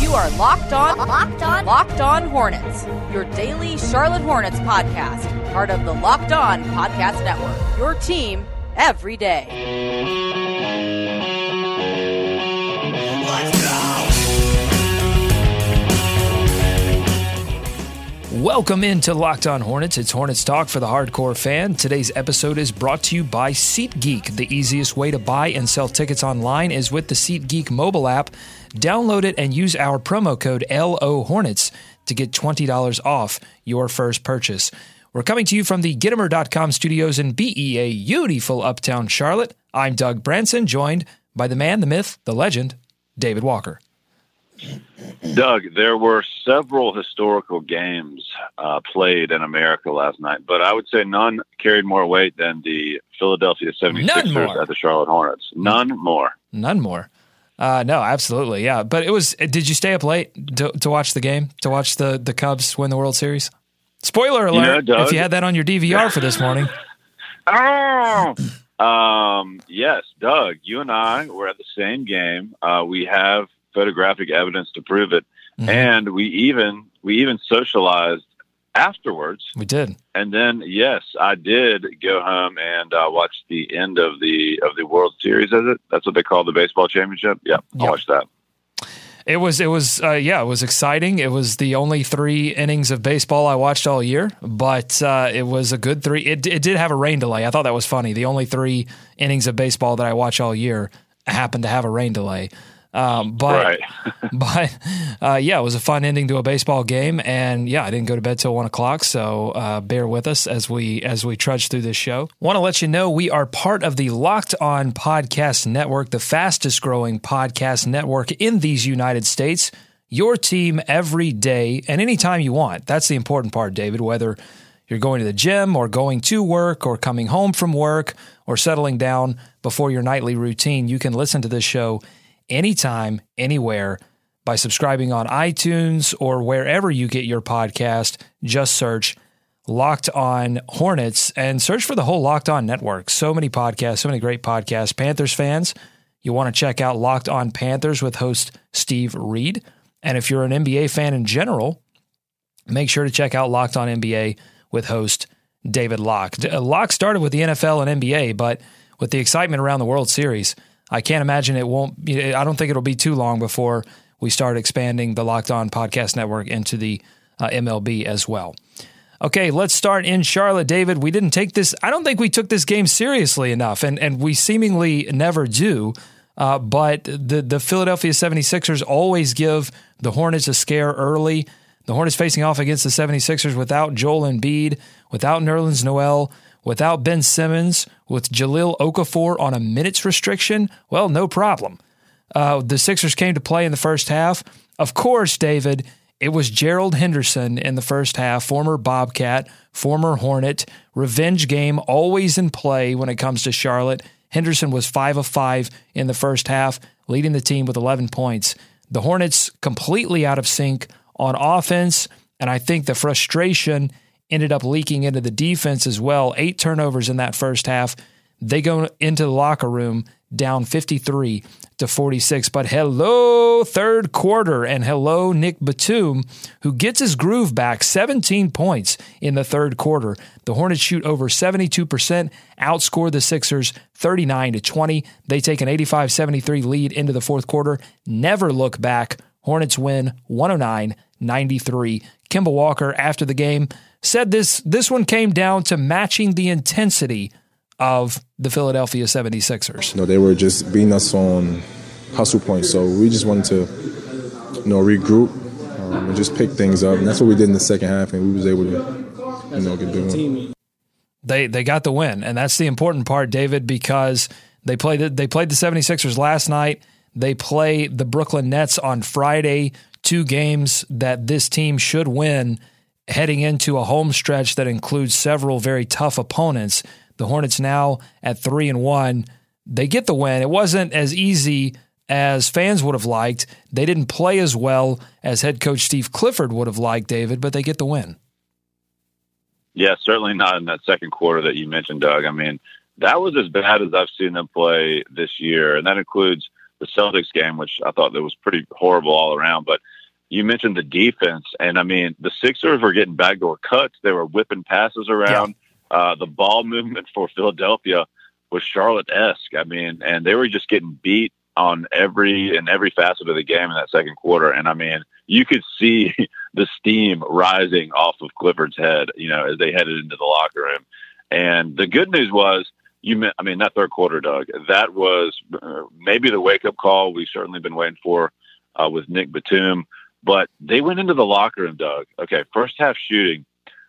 You are locked on, locked on, locked on Hornets. Your daily Charlotte Hornets podcast, part of the Locked On Podcast Network. Your team every day. Welcome into Locked On Hornets. It's Hornets Talk for the hardcore fan. Today's episode is brought to you by SeatGeek. The easiest way to buy and sell tickets online is with the SeatGeek mobile app. Download it and use our promo code LO Hornets to get $20 off your first purchase. We're coming to you from the Gittimer.com studios in BEA, beautiful uptown Charlotte. I'm Doug Branson, joined by the man, the myth, the legend, David Walker. Doug, there were several historical games uh, played in America last night, but I would say none carried more weight than the Philadelphia 76ers at the Charlotte Hornets. None more. None more. Uh, no, absolutely. Yeah. But it was, did you stay up late to, to watch the game, to watch the, the Cubs win the World Series? Spoiler alert, you know, Doug, if you had that on your DVR for this morning. oh! Um, yes, Doug, you and I were at the same game. Uh, we have photographic evidence to prove it, mm-hmm. and we even we even socialized afterwards. We did, and then yes, I did go home and uh, watch the end of the of the World Series. Is it? That's what they call the baseball championship. Yeah, I watched that. It was it was uh, yeah it was exciting. It was the only three innings of baseball I watched all year, but uh, it was a good three. It it did have a rain delay. I thought that was funny. The only three innings of baseball that I watch all year happened to have a rain delay. Um, but right. but uh, yeah, it was a fun ending to a baseball game, and yeah, I didn't go to bed till one o'clock. So uh, bear with us as we as we trudge through this show. Want to let you know we are part of the Locked On Podcast Network, the fastest growing podcast network in these United States. Your team every day and anytime you want. That's the important part, David. Whether you're going to the gym or going to work or coming home from work or settling down before your nightly routine, you can listen to this show anytime, anywhere by subscribing on iTunes or wherever you get your podcast. Just search Locked On Hornets and search for the whole Locked On network. So many podcasts, so many great podcasts. Panthers fans, you want to check out Locked On Panthers with host Steve Reed. And if you're an NBA fan in general, make sure to check out Locked On NBA with host David Locke. Uh, Locke started with the NFL and NBA, but with the excitement around the World Series, I can't imagine it won't. I don't think it'll be too long before we start expanding the Locked On Podcast Network into the uh, MLB as well. Okay, let's start in Charlotte, David. We didn't take this. I don't think we took this game seriously enough, and and we seemingly never do. Uh, but the the Philadelphia 76ers always give the Hornets a scare early. The Hornets facing off against the 76ers without Joel Embiid, without Nerlens Noel, without Ben Simmons, with Jahlil Okafor on a minutes restriction, well, no problem. Uh, the Sixers came to play in the first half. Of course, David, it was Gerald Henderson in the first half, former Bobcat, former Hornet. Revenge game always in play when it comes to Charlotte. Henderson was 5 of 5 in the first half, leading the team with 11 points. The Hornets completely out of sync on offense, and I think the frustration ended up leaking into the defense as well. Eight turnovers in that first half. They go into the locker room down 53 to 46. But hello, third quarter, and hello, Nick Batum, who gets his groove back 17 points in the third quarter. The Hornets shoot over 72%, outscore the Sixers 39 to 20. They take an 85 73 lead into the fourth quarter. Never look back. Hornets win 109 93. Kemba Walker, after the game, said this this one came down to matching the intensity of the Philadelphia 76ers. No, they were just beating us on hustle points. So we just wanted to, you know, regroup um, and just pick things up. And that's what we did in the second half, and we was able to, you know, get the win. They they got the win, and that's the important part, David, because they played they played the 76ers last night. They play the Brooklyn Nets on Friday two games that this team should win heading into a home stretch that includes several very tough opponents. The Hornets now at three and one, they get the win. It wasn't as easy as fans would have liked. They didn't play as well as head coach Steve Clifford would have liked, David, but they get the win. Yeah, certainly not in that second quarter that you mentioned, Doug. I mean, that was as bad as I've seen them play this year, and that includes the Celtics game, which I thought that was pretty horrible all around. But you mentioned the defense, and I mean, the Sixers were getting backdoor cuts. They were whipping passes around. Yeah. Uh, the ball movement for Philadelphia was Charlotte esque. I mean, and they were just getting beat on every in every facet of the game in that second quarter. And I mean, you could see the steam rising off of Clifford's head, you know, as they headed into the locker room. And the good news was, you, I mean, that third quarter, Doug, that was uh, maybe the wake up call we've certainly been waiting for uh, with Nick Batum. But they went into the locker room, Doug. Okay, first half shooting.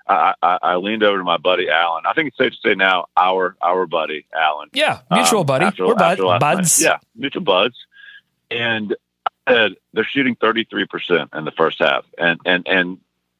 I, I, I, leaned over to my buddy Alan. I think it's safe to say now our our buddy Alan. Yeah, mutual um, buddy. After, We're after bud, buds. Night. Yeah, mutual buds. And I said they're shooting thirty three percent in the first half, and and and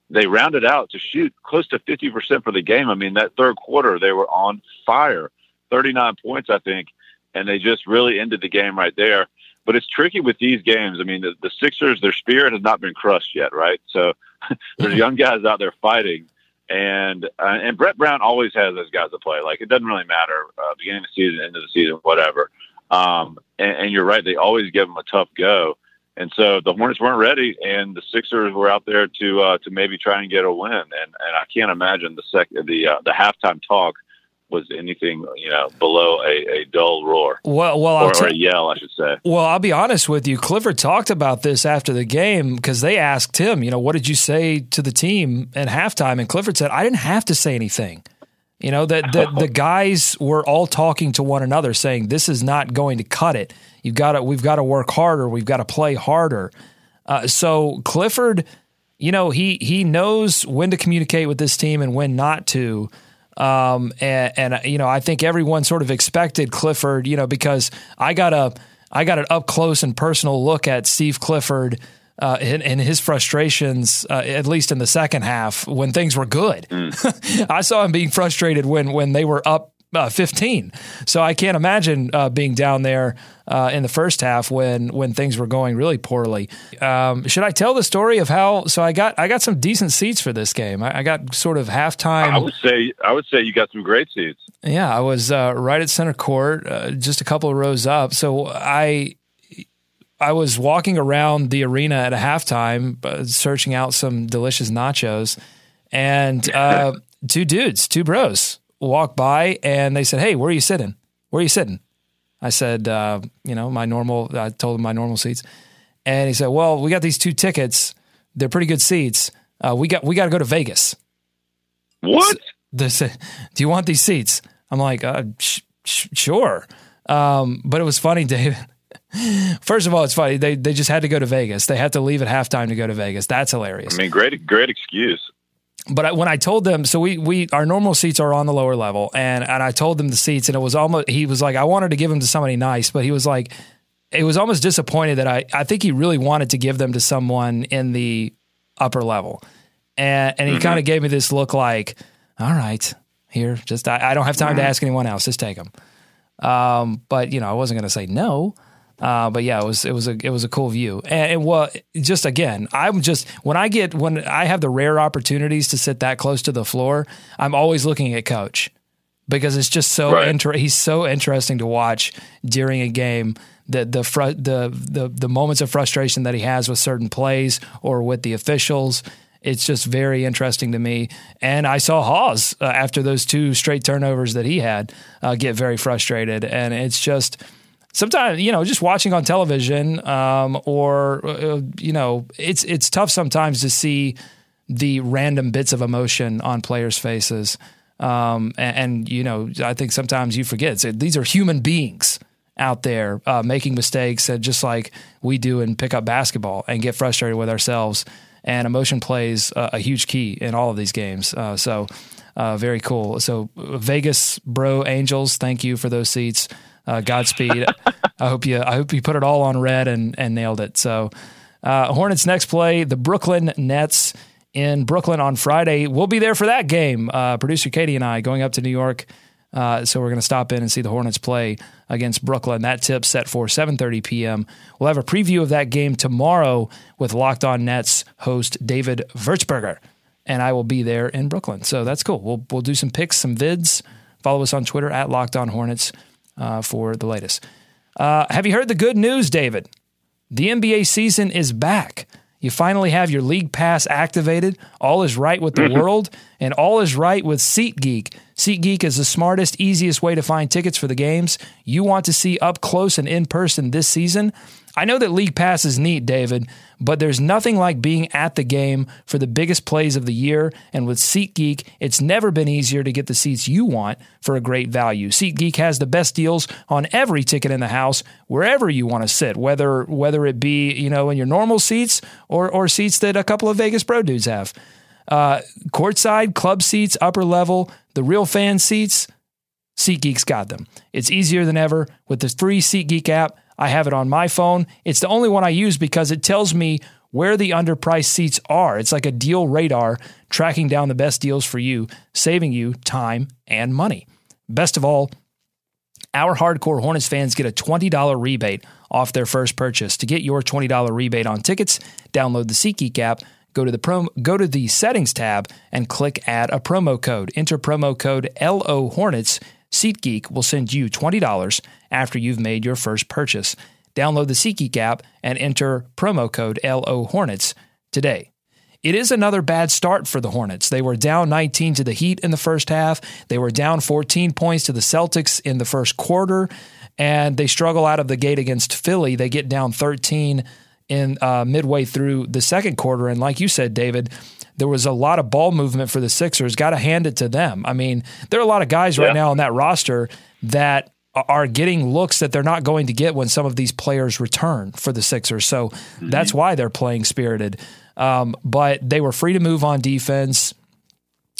they rounded out to shoot close to fifty percent for the game. I mean, that third quarter they were on fire, thirty nine points, I think, and they just really ended the game right there. But it's tricky with these games. I mean, the, the Sixers, their spirit has not been crushed yet, right? So there's young guys out there fighting, and uh, and Brett Brown always has those guys to play. Like it doesn't really matter, uh, beginning of the season, end of the season, whatever. Um, and, and you're right; they always give them a tough go. And so the Hornets weren't ready, and the Sixers were out there to uh, to maybe try and get a win. And and I can't imagine the sec the uh, the halftime talk was anything you know below a, a dull roar. Well, well, or, or, a yell, I should say. Well, I'll be honest with you. Clifford talked about this after the game because they asked him, you know, what did you say to the team at halftime? And Clifford said, I didn't have to say anything. You know that the, the guys were all talking to one another, saying, "This is not going to cut it. You've got to. We've got to work harder. We've got to play harder." Uh, so Clifford, you know, he he knows when to communicate with this team and when not to. Um, and, and, you know, I think everyone sort of expected Clifford, you know, because I got a, I got an up close and personal look at Steve Clifford uh, and, and, his frustrations, uh, at least in the second half when things were good. Mm. I saw him being frustrated when when they were up uh, 15. So I can't imagine uh, being down there uh, in the first half when when things were going really poorly. Um, should I tell the story of how? So I got I got some decent seats for this game. I, I got sort of halftime. I would say I would say you got some great seats. Yeah, I was uh, right at center court, uh, just a couple of rows up. So I. I was walking around the arena at a halftime, uh, searching out some delicious nachos, and two dudes, two bros, walked by and they said, "Hey, where are you sitting? Where are you sitting?" I said, uh, "You know, my normal." I told him my normal seats, and he said, "Well, we got these two tickets. They're pretty good seats. Uh, we got we got to go to Vegas." What? They said, "Do you want these seats?" I'm like, uh, sh- sh- "Sure." Um, but it was funny, David. First of all, it's funny. They they just had to go to Vegas. They had to leave at halftime to go to Vegas. That's hilarious. I mean, great great excuse but when I told them, so we we our normal seats are on the lower level, and and I told them the seats, and it was almost he was like I wanted to give them to somebody nice, but he was like, it was almost disappointed that I I think he really wanted to give them to someone in the upper level, and and he mm-hmm. kind of gave me this look like, all right, here, just I, I don't have time mm-hmm. to ask anyone else, just take them. Um, but you know, I wasn't going to say no. Uh, but yeah, it was it was a it was a cool view, and, and well, just again, I'm just when I get when I have the rare opportunities to sit that close to the floor, I'm always looking at coach because it's just so right. inter- he's so interesting to watch during a game. The the, fr- the the the moments of frustration that he has with certain plays or with the officials, it's just very interesting to me. And I saw Hawes uh, after those two straight turnovers that he had uh, get very frustrated, and it's just sometimes you know just watching on television um, or uh, you know it's it's tough sometimes to see the random bits of emotion on players' faces. Um, and, and, you know, I think sometimes you forget these are human beings out there uh, making mistakes, uh, just like we do in pickup basketball, and get frustrated with ourselves. And emotion plays a huge key in all of these games. Uh, so, uh, very cool. So, Vegas, bro, Angels, thank you for those seats. Uh, Godspeed. I hope you I hope you put it all on red and and nailed it. So Uh, Hornets next play the Brooklyn Nets in Brooklyn on Friday. We'll be there for that game. Uh, producer Katie and I going up to New York. Uh, so we're going to stop in and see the Hornets play against Brooklyn. That tip set for 7:30 p.m. We'll have a preview of that game tomorrow with Locked On Nets host David Vertsberger, and I will be there in Brooklyn. So that's cool. We'll we'll do some pics, some vids. Follow us on Twitter at Locked On Hornets uh, for the latest. Uh, have you heard the good news, David? The NBA season is back. You finally have your league pass activated. All is right with the world, and all is right with SeatGeek. SeatGeek is the smartest, easiest way to find tickets for the games you want to see up close and in person this season. I know that League Pass is neat, David, but there's nothing like being at the game for the biggest plays of the year. And with SeatGeek, it's never been easier to get the seats you want for a great value. SeatGeek has the best deals on every ticket in the house, wherever you want to sit, whether whether it be you know in your normal seats or or seats that a couple of Vegas Pro dudes have. Uh, courtside, club seats, upper level, the real fan seats. SeatGeek's got them. It's easier than ever with the free SeatGeek app. I have it on my phone. It's the only one I use because it tells me where the underpriced seats are. It's like a deal radar tracking down the best deals for you, saving you time and money. Best of all, our hardcore Hornets fans get a $20 rebate off their first purchase. To get your $20 rebate on tickets, download the SeatGeek app, go to the prom- go to the settings tab and click add a promo code. Enter promo code LO Hornets. SeatGeek will send you $20 after you've made your first purchase. Download the SeatGeek app and enter promo code LO Hornets today. It is another bad start for the Hornets. They were down 19 to the Heat in the first half. They were down 14 points to the Celtics in the first quarter, and they struggle out of the gate against Philly. They get down 13 in uh, midway through the second quarter, and like you said, David, there was a lot of ball movement for the Sixers. Got to hand it to them. I mean, there are a lot of guys right Yeah. now on that roster that are getting looks that they're not going to get when some of these players return for the Sixers. So Mm-hmm. that's why they're playing spirited. Um, but they were free to move on defense.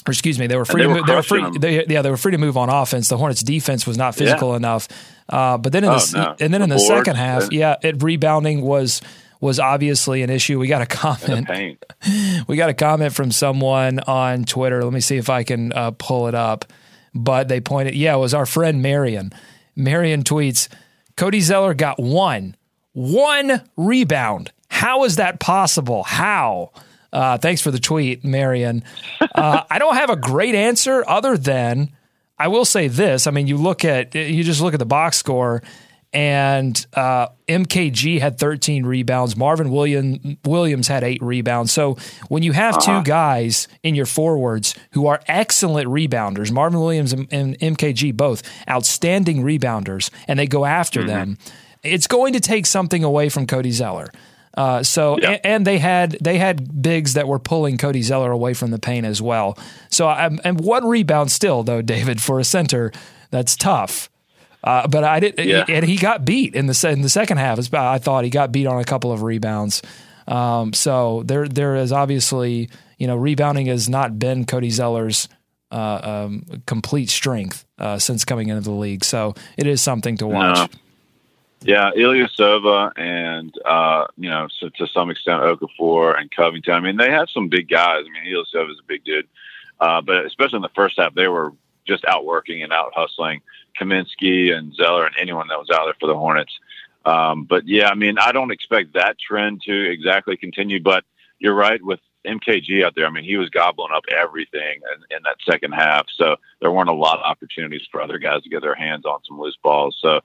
Or excuse me, they were free they to were move. They were free. They, yeah, they were free to move on offense. The Hornets' defense was not physical enough. Uh, but then in Oh, the no. and then in The the boards, second half, yeah, it rebounding was was obviously an issue. We got a comment. Pain. We got a comment from someone on Twitter. Let me see if I can uh, pull it up. But they pointed, yeah, it was our friend Marion. Marion tweets, Cody Zeller got one, one rebound. How is that possible? How? Uh, thanks for the tweet, Marion. Uh, I don't have a great answer other than I will say this. I mean, you look at you just look at the box score, and uh, MKG had 13 rebounds. Marvin William, Williams had eight rebounds. So when you have two guys in your forwards who are excellent rebounders, Marvin Williams and, and MKG both outstanding rebounders, and they go after them, it's going to take something away from Cody Zeller. Uh, so Yeah. and, and they had they had bigs that were pulling Cody Zeller away from the paint as well. So um, and one rebound still though, David for a center that's tough. Uh, but I did, Yeah. and he got beat in the in the second half. I thought he got beat on a couple of rebounds. Um, so there there is obviously you know rebounding has not been Cody Zeller's uh, um, complete strength uh, since coming into the league. So it is something to watch. No. Yeah, Ilyasova and uh, you know, so to some extent Okafor and Covington. I mean, they have some big guys. I mean, Ilyasova is a big dude, uh, but especially in the first half, they were just outworking and out hustling Kaminsky and Zeller and anyone that was out there for the Hornets. Um, but yeah, I mean, I don't expect that trend to exactly continue. But you're right with MKG out there. I mean, he was gobbling up everything in, in that second half. So there weren't a lot of opportunities for other guys to get their hands on some loose balls. So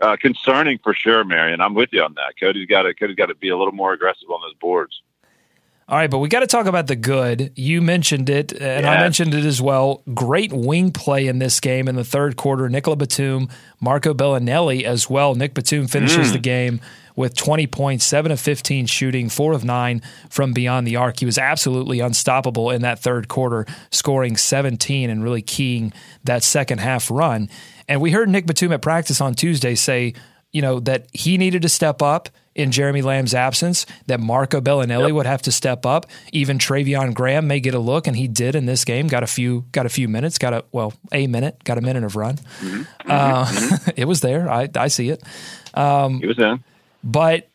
uh, concerning for sure, Marion. I'm with you on that. Cody's got to Cody's got to be a little more aggressive on those boards. All right, but we got to talk about the good. You mentioned it, and I mentioned it as well. Great wing play in this game in the third quarter. Nicola Batum, Marco Belinelli as well. Nick Batum finishes mm. the game with 20 points, 7 of 15 shooting, 4 of 9 from beyond the arc. He was absolutely unstoppable in that third quarter, scoring 17 and really keying that second half run. And we heard Nick Batum at practice on Tuesday say, you know, that he needed to step up in Jeremy Lamb's absence, that Marco Belinelli would have to step up. Even Treveon Graham may get a look, and he did in this game. Got a few, got a few minutes. Got a well, a minute. Got a minute of run. Mm-hmm. Uh, mm-hmm. Mm-hmm. it was there. I I see it. Um, he was in. But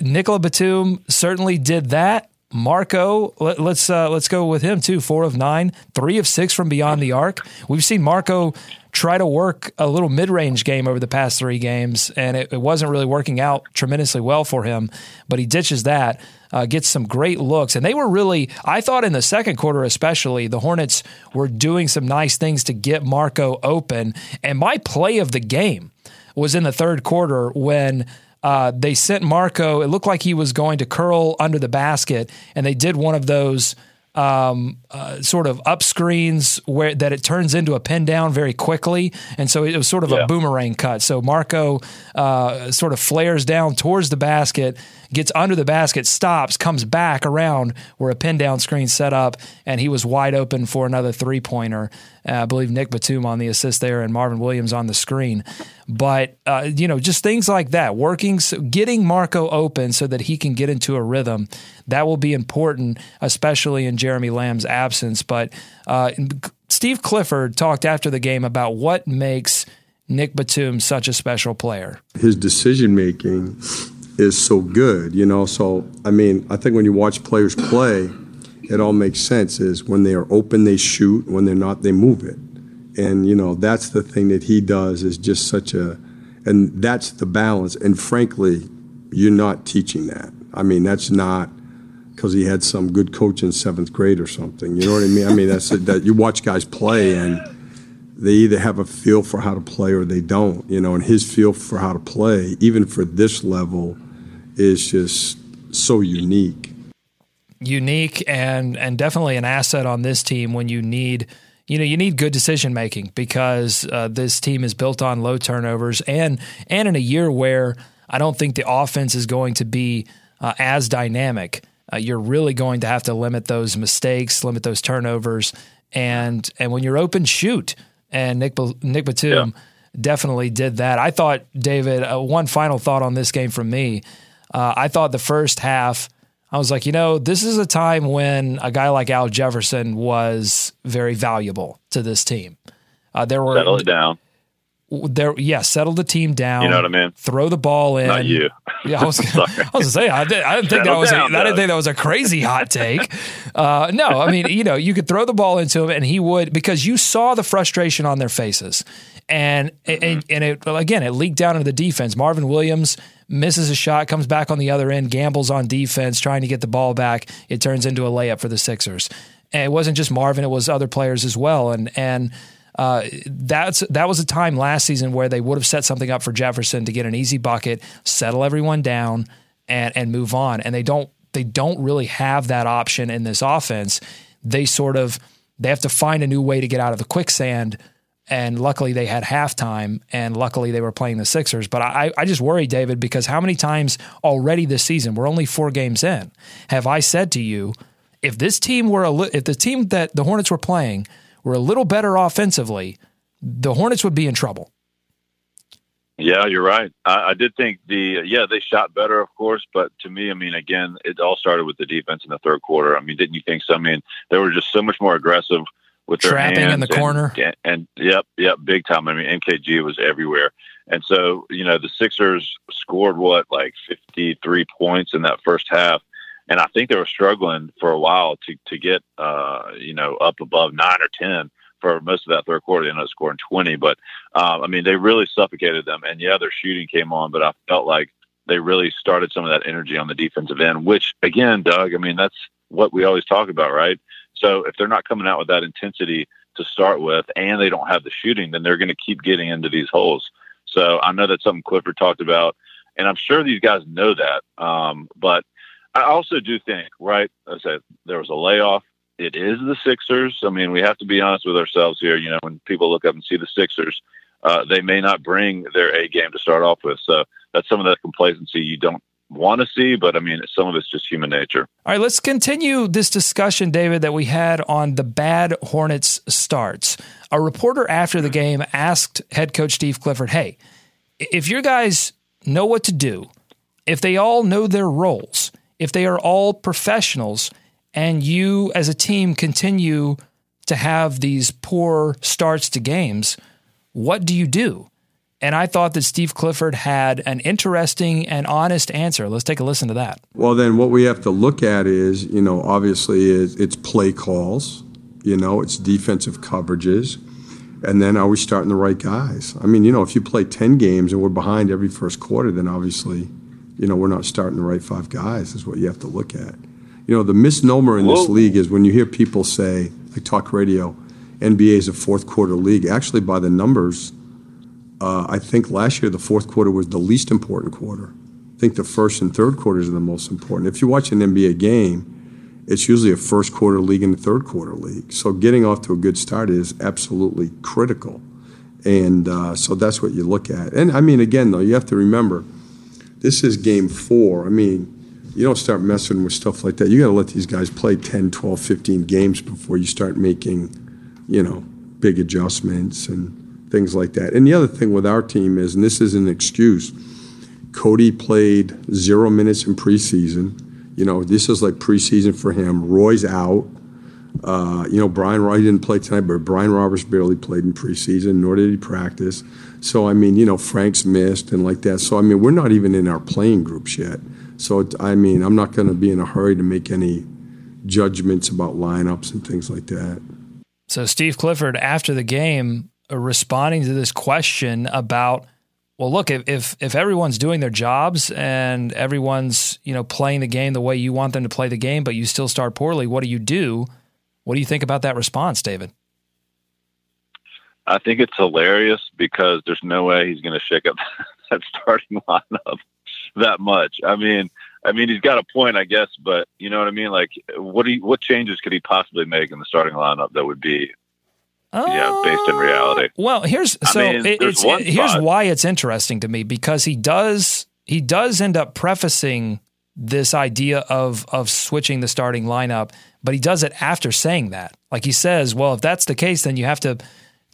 Nicola Batum certainly did that. Marco, let, us uh, let's go with him too. Four of nine, three of six from beyond the arc. We've seen Marco try to work a little mid-range game over the past three games, and it, it wasn't really working out tremendously well for him. But he ditches that, uh, gets some great looks, and they were really. I thought in the second quarter, especially, the Hornets were doing some nice things to get Marco open. And my play of the game was in the third quarter when uh, they sent Marco. It looked like he was going to curl under the basket, and they did one of those um, uh, sort of up screens where that it turns into a pin down very quickly, and so it was sort of yeah. a boomerang cut. So Marco uh, sort of flares down towards the basket, gets under the basket, stops, comes back around where a pin down screen set up, and he was wide open for another three pointer. Uh, I believe Nick Batum on the assist there and Marvin Williams on the screen. But, uh, you know, just things like that, working, getting Marco open so that he can get into a rhythm, that will be important, especially in Jeremy Lamb's absence. But uh, Steve Clifford talked after the game about what makes Nick Batum such a special player. His decision making is so good, you know. So, I mean, I think when you watch players play, it all makes sense is when they are open they shoot. When they're not they move it. And you know that's the thing that he does is just such a and that's the balance. And frankly you're not teaching that. I mean that's not because he had some good coach in seventh grade or something. You know what i mean? I mean that's that you watch guys play and they either have a feel for how to play or they don't you know and his feel for how to play even for this level is just so unique unique and and definitely an asset on this team when you need you know you need good decision making because uh, this team is built on low turnovers and and in a year where I don't think the offense is going to be uh, as dynamic. Uh, you're really going to have to limit those mistakes, limit those turnovers, and and when you're open, shoot. And Nick Nick Batum yeah. definitely did that. I thought David. Uh, one final thought on this game from me. Uh, I thought the first half I was like, you know, this is a time when a guy like Al Jefferson was very valuable to this team. Uh, there were settle it down. There, yeah, settle the team down. You know what I mean? Throw the ball in. Not you. Yeah, I was. I was gonna say I, did, I didn't think that was. Down, a, I didn't think that was a crazy hot take. Uh, no, I mean, you know, you could throw the ball into him, and he would because you saw the frustration on their faces, and mm-hmm. and, and it again it leaked down into the defense. Marvin Williams misses a shot, comes back on the other end, gambles on defense, trying to get the ball back. It turns into a layup for the Sixers. And it wasn't just Marvin; it was other players as well. And and uh, that's that was a time last season where they would have set something up for Jefferson to get an easy bucket, settle everyone down, and and move on. And they don't they don't really have that option in this offense. They sort of they have to find a new way to get out of the quicksand and luckily they had halftime and luckily they were playing the Sixers. But I, I just worry, David, because how many times already this season, we're only four games in, have I said to you, if this team were a li- if the team that the Hornets were playing were a little better offensively, the Hornets would be in trouble. Yeah, you're right. I, I did think the yeah they shot better, of course, but to me, I mean, again, it all started with the defense in the third quarter. I mean, didn't you think so? I mean, they were just so much more aggressive with their trapping in the and, corner. And, and, yep, yep, big time. I mean, MKG was everywhere, and so you know the Sixers scored what like fifty three points in that first half, and I think they were struggling for a while to to get uh, you know up above nine or ten for most of that third quarter. They ended up scoring twenty, but um, I mean they really suffocated them. And yeah, their shooting came on, but I felt like they really started some of that energy on the defensive end, which again, Doug, I mean that's what we always talk about, right? So if they're not coming out with that intensity to start with, and they don't have the shooting, then they're going to keep getting into these holes. So I know that's something Clifford talked about, and I'm sure these guys know that. Um, but I also do think, right? I said there was a layoff. It is the Sixers. I mean, we have to be honest with ourselves here. You know, when people look up and see the Sixers, uh, they may not bring their A game to start off with. So that's some of that complacency you don't want to see, but I mean, some of it's just human nature. All right, let's continue this discussion, David, that we had on the bad Hornets starts. A reporter after the game asked head coach Steve Clifford, hey, if your guys know what to do, if they all know their roles, if they are all professionals, and you as a team continue to have these poor starts to games, what do you do? And I thought that Steve Clifford had an interesting and honest answer. Let's take a listen to that. Well, then what we have to look at is, you know, obviously is it's play calls, you know, it's defensive coverages, and then are we starting the right guys? I mean, you know, if you play 10 games and we're behind every first quarter, then obviously, you know, we're not starting the right five guys is what you have to look at. You know, the misnomer in this league is when you hear people say, like talk radio, NBA is a fourth quarter league. Actually, by the numbers, I think last year the fourth quarter was the least important quarter. I think the first and third quarters are the most important. If you watch an NBA game, it's usually a first quarter league and a third quarter league. So getting off to a good start is absolutely critical. And uh, so that's what you look at. And I mean, again, though, you have to remember this is game four. I mean, you don't start messing with stuff like that. You got to let these guys play 10, 12, 15 games before you start making, you know, big adjustments and things like that. And the other thing with our team is, and this is an excuse, Cody played zero minutes in preseason. You know, this is like preseason for him. Roy's out. Uh, you know, Brian Roy didn't play tonight, but Brian Roberts barely played in preseason, nor did he practice. So, I mean, you know, Frank's missed and like that. So, I mean, we're not even in our playing groups yet. So, it- I mean, I'm not going to be in a hurry to make any judgments about lineups and things like that. So Steve Clifford, after the game, Uh, responding to this question about, well, look, if, if if everyone's doing their jobs and everyone's you know playing the game the way you want them to play the game, but you still start poorly, what do you do? What do you think about that response, David? I think it's hilarious because there's no way he's going to shake up that starting lineup that much. I mean, I mean, he's got a point, I guess, but you know what I mean. Like, what do you, what changes could he possibly make in the starting lineup that would be Yeah, based in reality. Uh, Well, here's I so mean, it, it's one here's why it's interesting to me because he does he does end up prefacing this idea of of switching the starting lineup, but he does it after saying that. Like he says, well, if that's the case, then you have to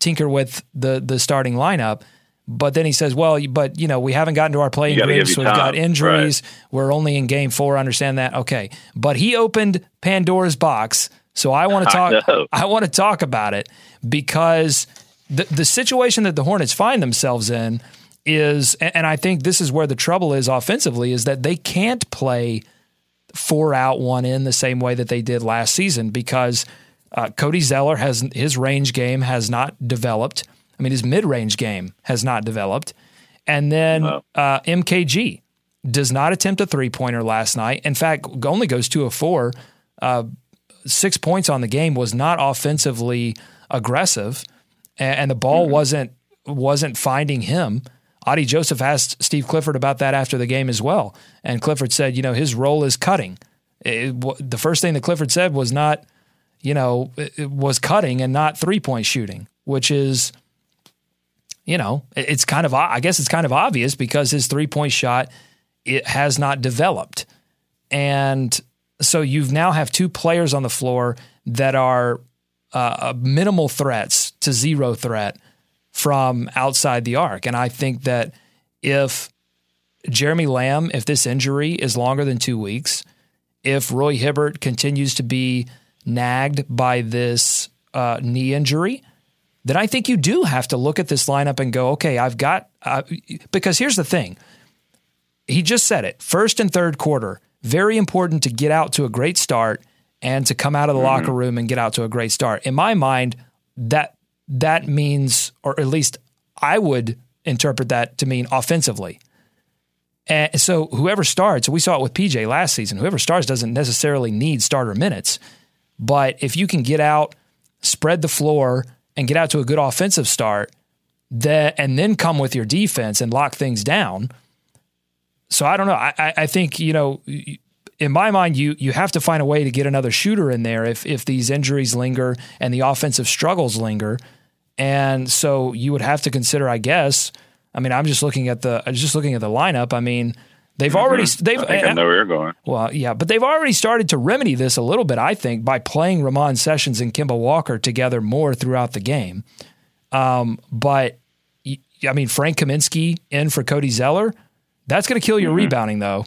tinker with the the starting lineup. But then he says, well, but you know, we haven't gotten to our playing groups. you We've got injuries. We're only in game four. Understand that? Okay. But he opened Pandora's box. So I want to talk. know. I want to talk about it because the the situation that the Hornets find themselves in is, and I think this is where the trouble is offensively, is that they can't play four out, one in the same way that they did last season because uh, Cody Zeller has his range game has not developed. I mean, his mid range game has not developed, and then No. uh, MKG does not attempt a three pointer last night. In fact, only goes two of four. Uh, six points on the game was not offensively aggressive, and, and the ball mm-hmm. wasn't wasn't finding him. Adi Joseph asked Steve Clifford about that after the game as well, and Clifford said, you know, his role is cutting. It- the first thing that Clifford said was not, you know, it, was cutting and not three point shooting, which is, you know, it- it's kind of I guess it's kind of obvious because his three point shot it has not developed, and so you've now have two players on the floor that are uh, minimal threats to zero threat from outside the arc. And I think that if Jeremy Lamb, if this injury is longer than two weeks, if Roy Hibbert continues to be nagged by this uh, knee injury, then I think you do have to look at this lineup and go, okay, I've got, uh, because here's the thing. He just said it first and third quarter, very important to get out to a great start and to come out of the mm-hmm. locker room and get out to a great start. In my mind, that that means, or at least I would interpret that to mean offensively. And so whoever starts, we saw it with PJ last season, whoever starts doesn't necessarily need starter minutes. But if you can get out, spread the floor, and get out to a good offensive start, that and then come with your defense and lock things down. So I don't know. I, I- I think, you know, in my mind, you you have to find a way to get another shooter in there if if these injuries linger and the offensive struggles linger. And so you would have to consider, I guess. I mean, I'm just looking at the I'm just looking at the lineup. I mean, they've already they've I I know where you're going. well, yeah, but they've already started to remedy this a little bit, I think, by playing Ramon Sessions and Kemba Walker together more throughout the game. Um, but I mean, Frank Kaminsky in for Cody Zeller, that's going to kill your mm-hmm. rebounding, though.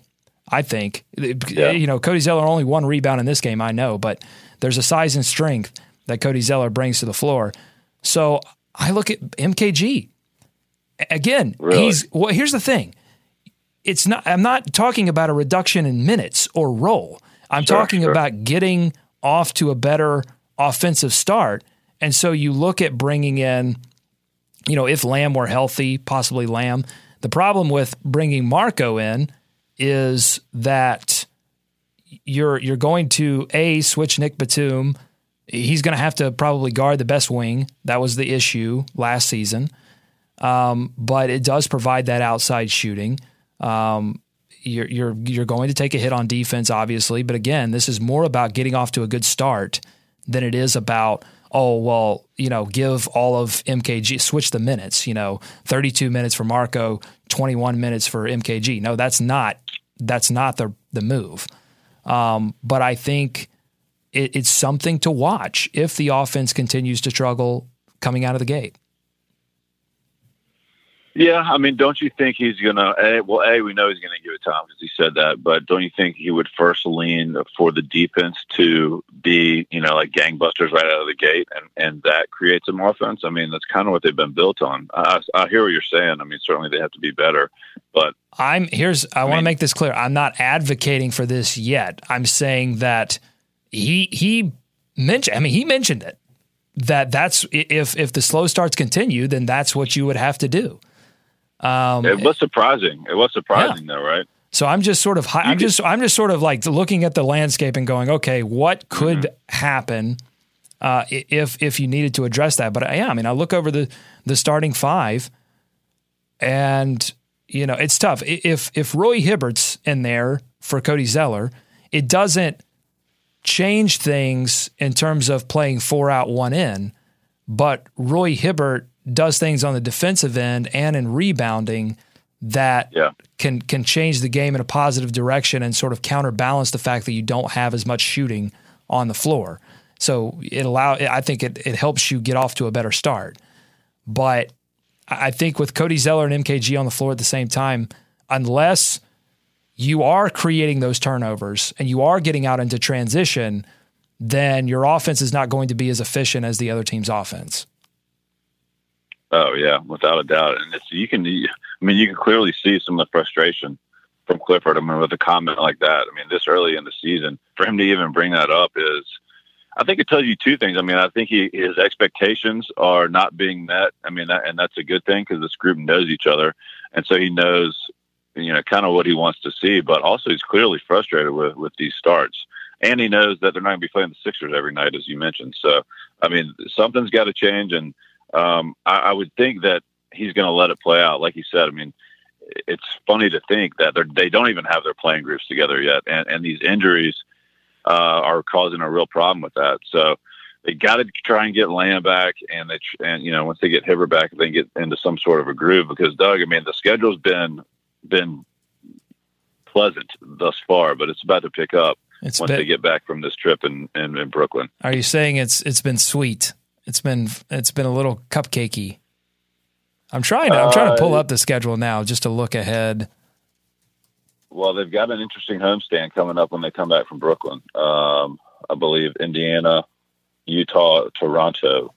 I think Yeah. you know Cody Zeller only one rebound in this game, I know, but there's a size and strength that Cody Zeller brings to the floor. So I look at MKG. Again, Really? he's well. Here's the thing: it's not. I'm not talking about a reduction in minutes or role. I'm Sure, talking sure. about getting off to a better offensive start. And so you look at bringing in, you know, if Lamb were healthy, possibly Lamb. The problem with bringing Marco in is that you're you're going to a switch Nick Batum. He's going to have to probably guard the best wing. That was the issue last season. Um, but it does provide that outside shooting. Um, you're you're you're going to take a hit on defense, obviously, but again, this is more about getting off to a good start than it is about oh well, you know, give all of MKG switch the minutes. You know, 32 minutes for Marco, 21 minutes for MKG. No, that's not that's not the the move. Um, but I think it, it's something to watch if the offense continues to struggle coming out of the gate. Yeah, I mean, don't you think he's gonna? A, well, a we know he's gonna give it time because he said that. But don't you think he would first lean for the defense to be, you know, like gangbusters right out of the gate, and and that creates some offense? I mean, that's kind of what they've been built on. I, I hear what you're saying. I mean, certainly they have to be better, but I'm here's I, want to make this clear. I'm not advocating for this yet. I'm saying that he he mentioned I mean he mentioned it that that's if if the slow starts continue then that's what you would have to do. Um, it was surprising. It was surprising, though, right? so I'm just sort of hi- I'm just I'm just sort of like looking at the landscape and going, okay, what could Mm-hmm. happen uh, if if you needed to address that? But yeah, I mean, I look over the the starting five, and you know it's tough. If if Roy Hibbert's in there for Cody Zeller, it doesn't change things in terms of playing four out one in, but Roy Hibbert does things on the defensive end and in rebounding that Yeah. can can change the game in a positive direction and sort of counterbalance the fact that you don't have as much shooting on the floor. So it allow I think it it helps you get off to a better start. But I I think with Cody Zeller and MKG on the floor at the same time, unless you are creating those turnovers and you are getting out into transition, then your offense is not going to be as efficient as the other team's offense. Oh yeah, without a doubt. And it's you can, I mean, you can clearly see some of the frustration from Clifford. I mean, with a comment like that. I mean, this early in the season, for him to even bring that up is, I think it tells you two things. I mean, I think he, his expectations are not being met. I mean, that, and that's a good thing because this group knows each other, and so he knows, you know, kind of what he wants to see. But also, he's clearly frustrated with with these starts. And he knows that they're not going to be playing the Sixers every night, as you mentioned. So, I mean, something's got to change. And um, I, I would think that he's going to let it play out. Like you said, I mean, it's funny to think that they're, they don't even have their playing groups together yet, and, and these injuries uh, are causing a real problem with that. So they got to try and get Lamb back, and they tr- and you know once they get Hibbert back, they can get into some sort of a groove. Because Doug, I mean, the schedule's been been pleasant thus far, but it's about to pick up It's once they get back from this trip in, in, in Brooklyn. Are you saying it's it's been sweet? It's been it's been a little cupcakey. I'm trying to I'm trying to pull Uh, up the schedule now just to look ahead. Well, they've got an interesting homestand coming up when they come back from Brooklyn. Um, I believe Indiana, Utah, Toronto.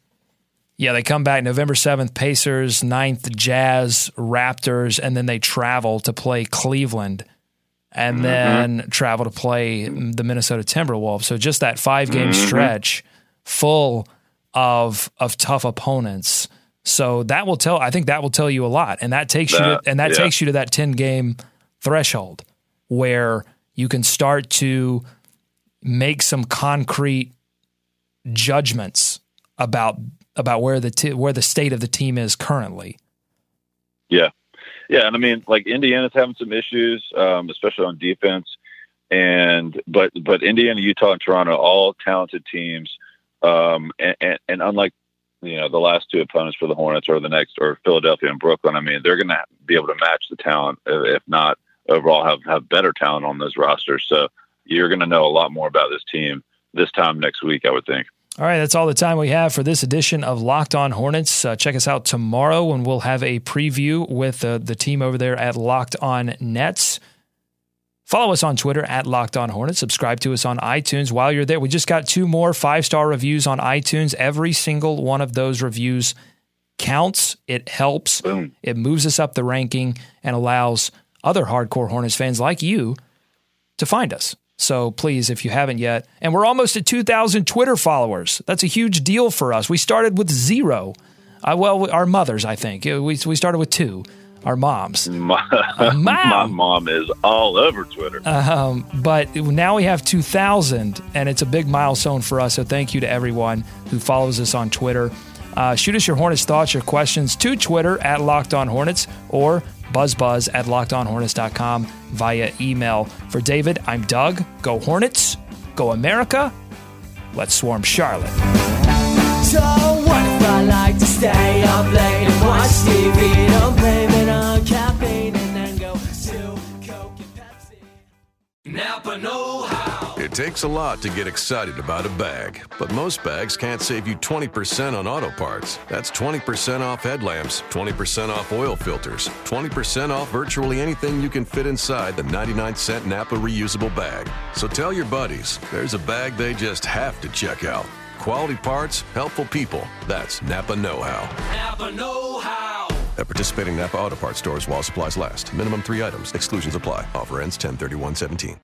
Yeah, they come back November 7th, Pacers, 9th, Jazz, Raptors, and then they travel to play Cleveland and then travel to play the Minnesota Timberwolves. So just that five game stretch full of of tough opponents. So that will tell I think that will tell you a lot. And that takes you to, That- and that yeah. takes you to that 10 game threshold where you can start to make some concrete judgments about about where the t- where the state of the team is currently. Yeah, yeah, and I mean, like Indiana's having some issues, um, especially on defense, and but but Indiana, Utah, and Toronto, all talented teams, um, and, and, and unlike you know the last two opponents for the Hornets or the next or Philadelphia and Brooklyn, I mean, they're going to be able to match the talent, uh, if not overall have have better talent on those rosters. So you're going to know a lot more about this team this time next week, I would think. All right, that's all the time we have for this edition of Locked On Hornets. Uh, check us out tomorrow when we'll have a preview with uh, the team over there at Locked On Nets. Follow us on Twitter at Locked On Hornets. Subscribe to us on iTunes while you're there. We just got two more five star reviews on iTunes. Every single one of those reviews counts. It helps. Boom. It moves us up the ranking and allows other hardcore Hornets fans like you to find us. So please, if you haven't yet, and we're almost at 2,000 Twitter followers. That's a huge deal for us. We started with zero. Uh, well, our mothers, I think. We, we started with two, our moms. My, Mom. my mom is all over Twitter. But now we have 2,000, and it's a big milestone for us. So thank you to everyone who follows us on Twitter. Uh, shoot us your Hornets thoughts, your questions to Twitter at Locked On Hornets or buzzbuzz at lockedonhornets.com via email. For David, I'm Doug. Go Hornets. Go America. Let's swarm Charlotte. So what if I like to stay up late and watch TV? Don't blame it on caffeine and then go to Coke and Pepsi. Napa Know How. It takes a lot to get excited about a bag, but most bags can't save you 20% on auto parts. That's 20% off headlamps, 20% off oil filters, 20% off virtually anything you can fit inside the 99 cent Napa reusable bag. So tell your buddies, there's a bag they just have to check out. Quality parts, helpful people. That's Napa Know How. Napa Know How. At participating Napa Auto Parts stores while supplies last. Minimum three items. Exclusions apply. Offer ends 10 17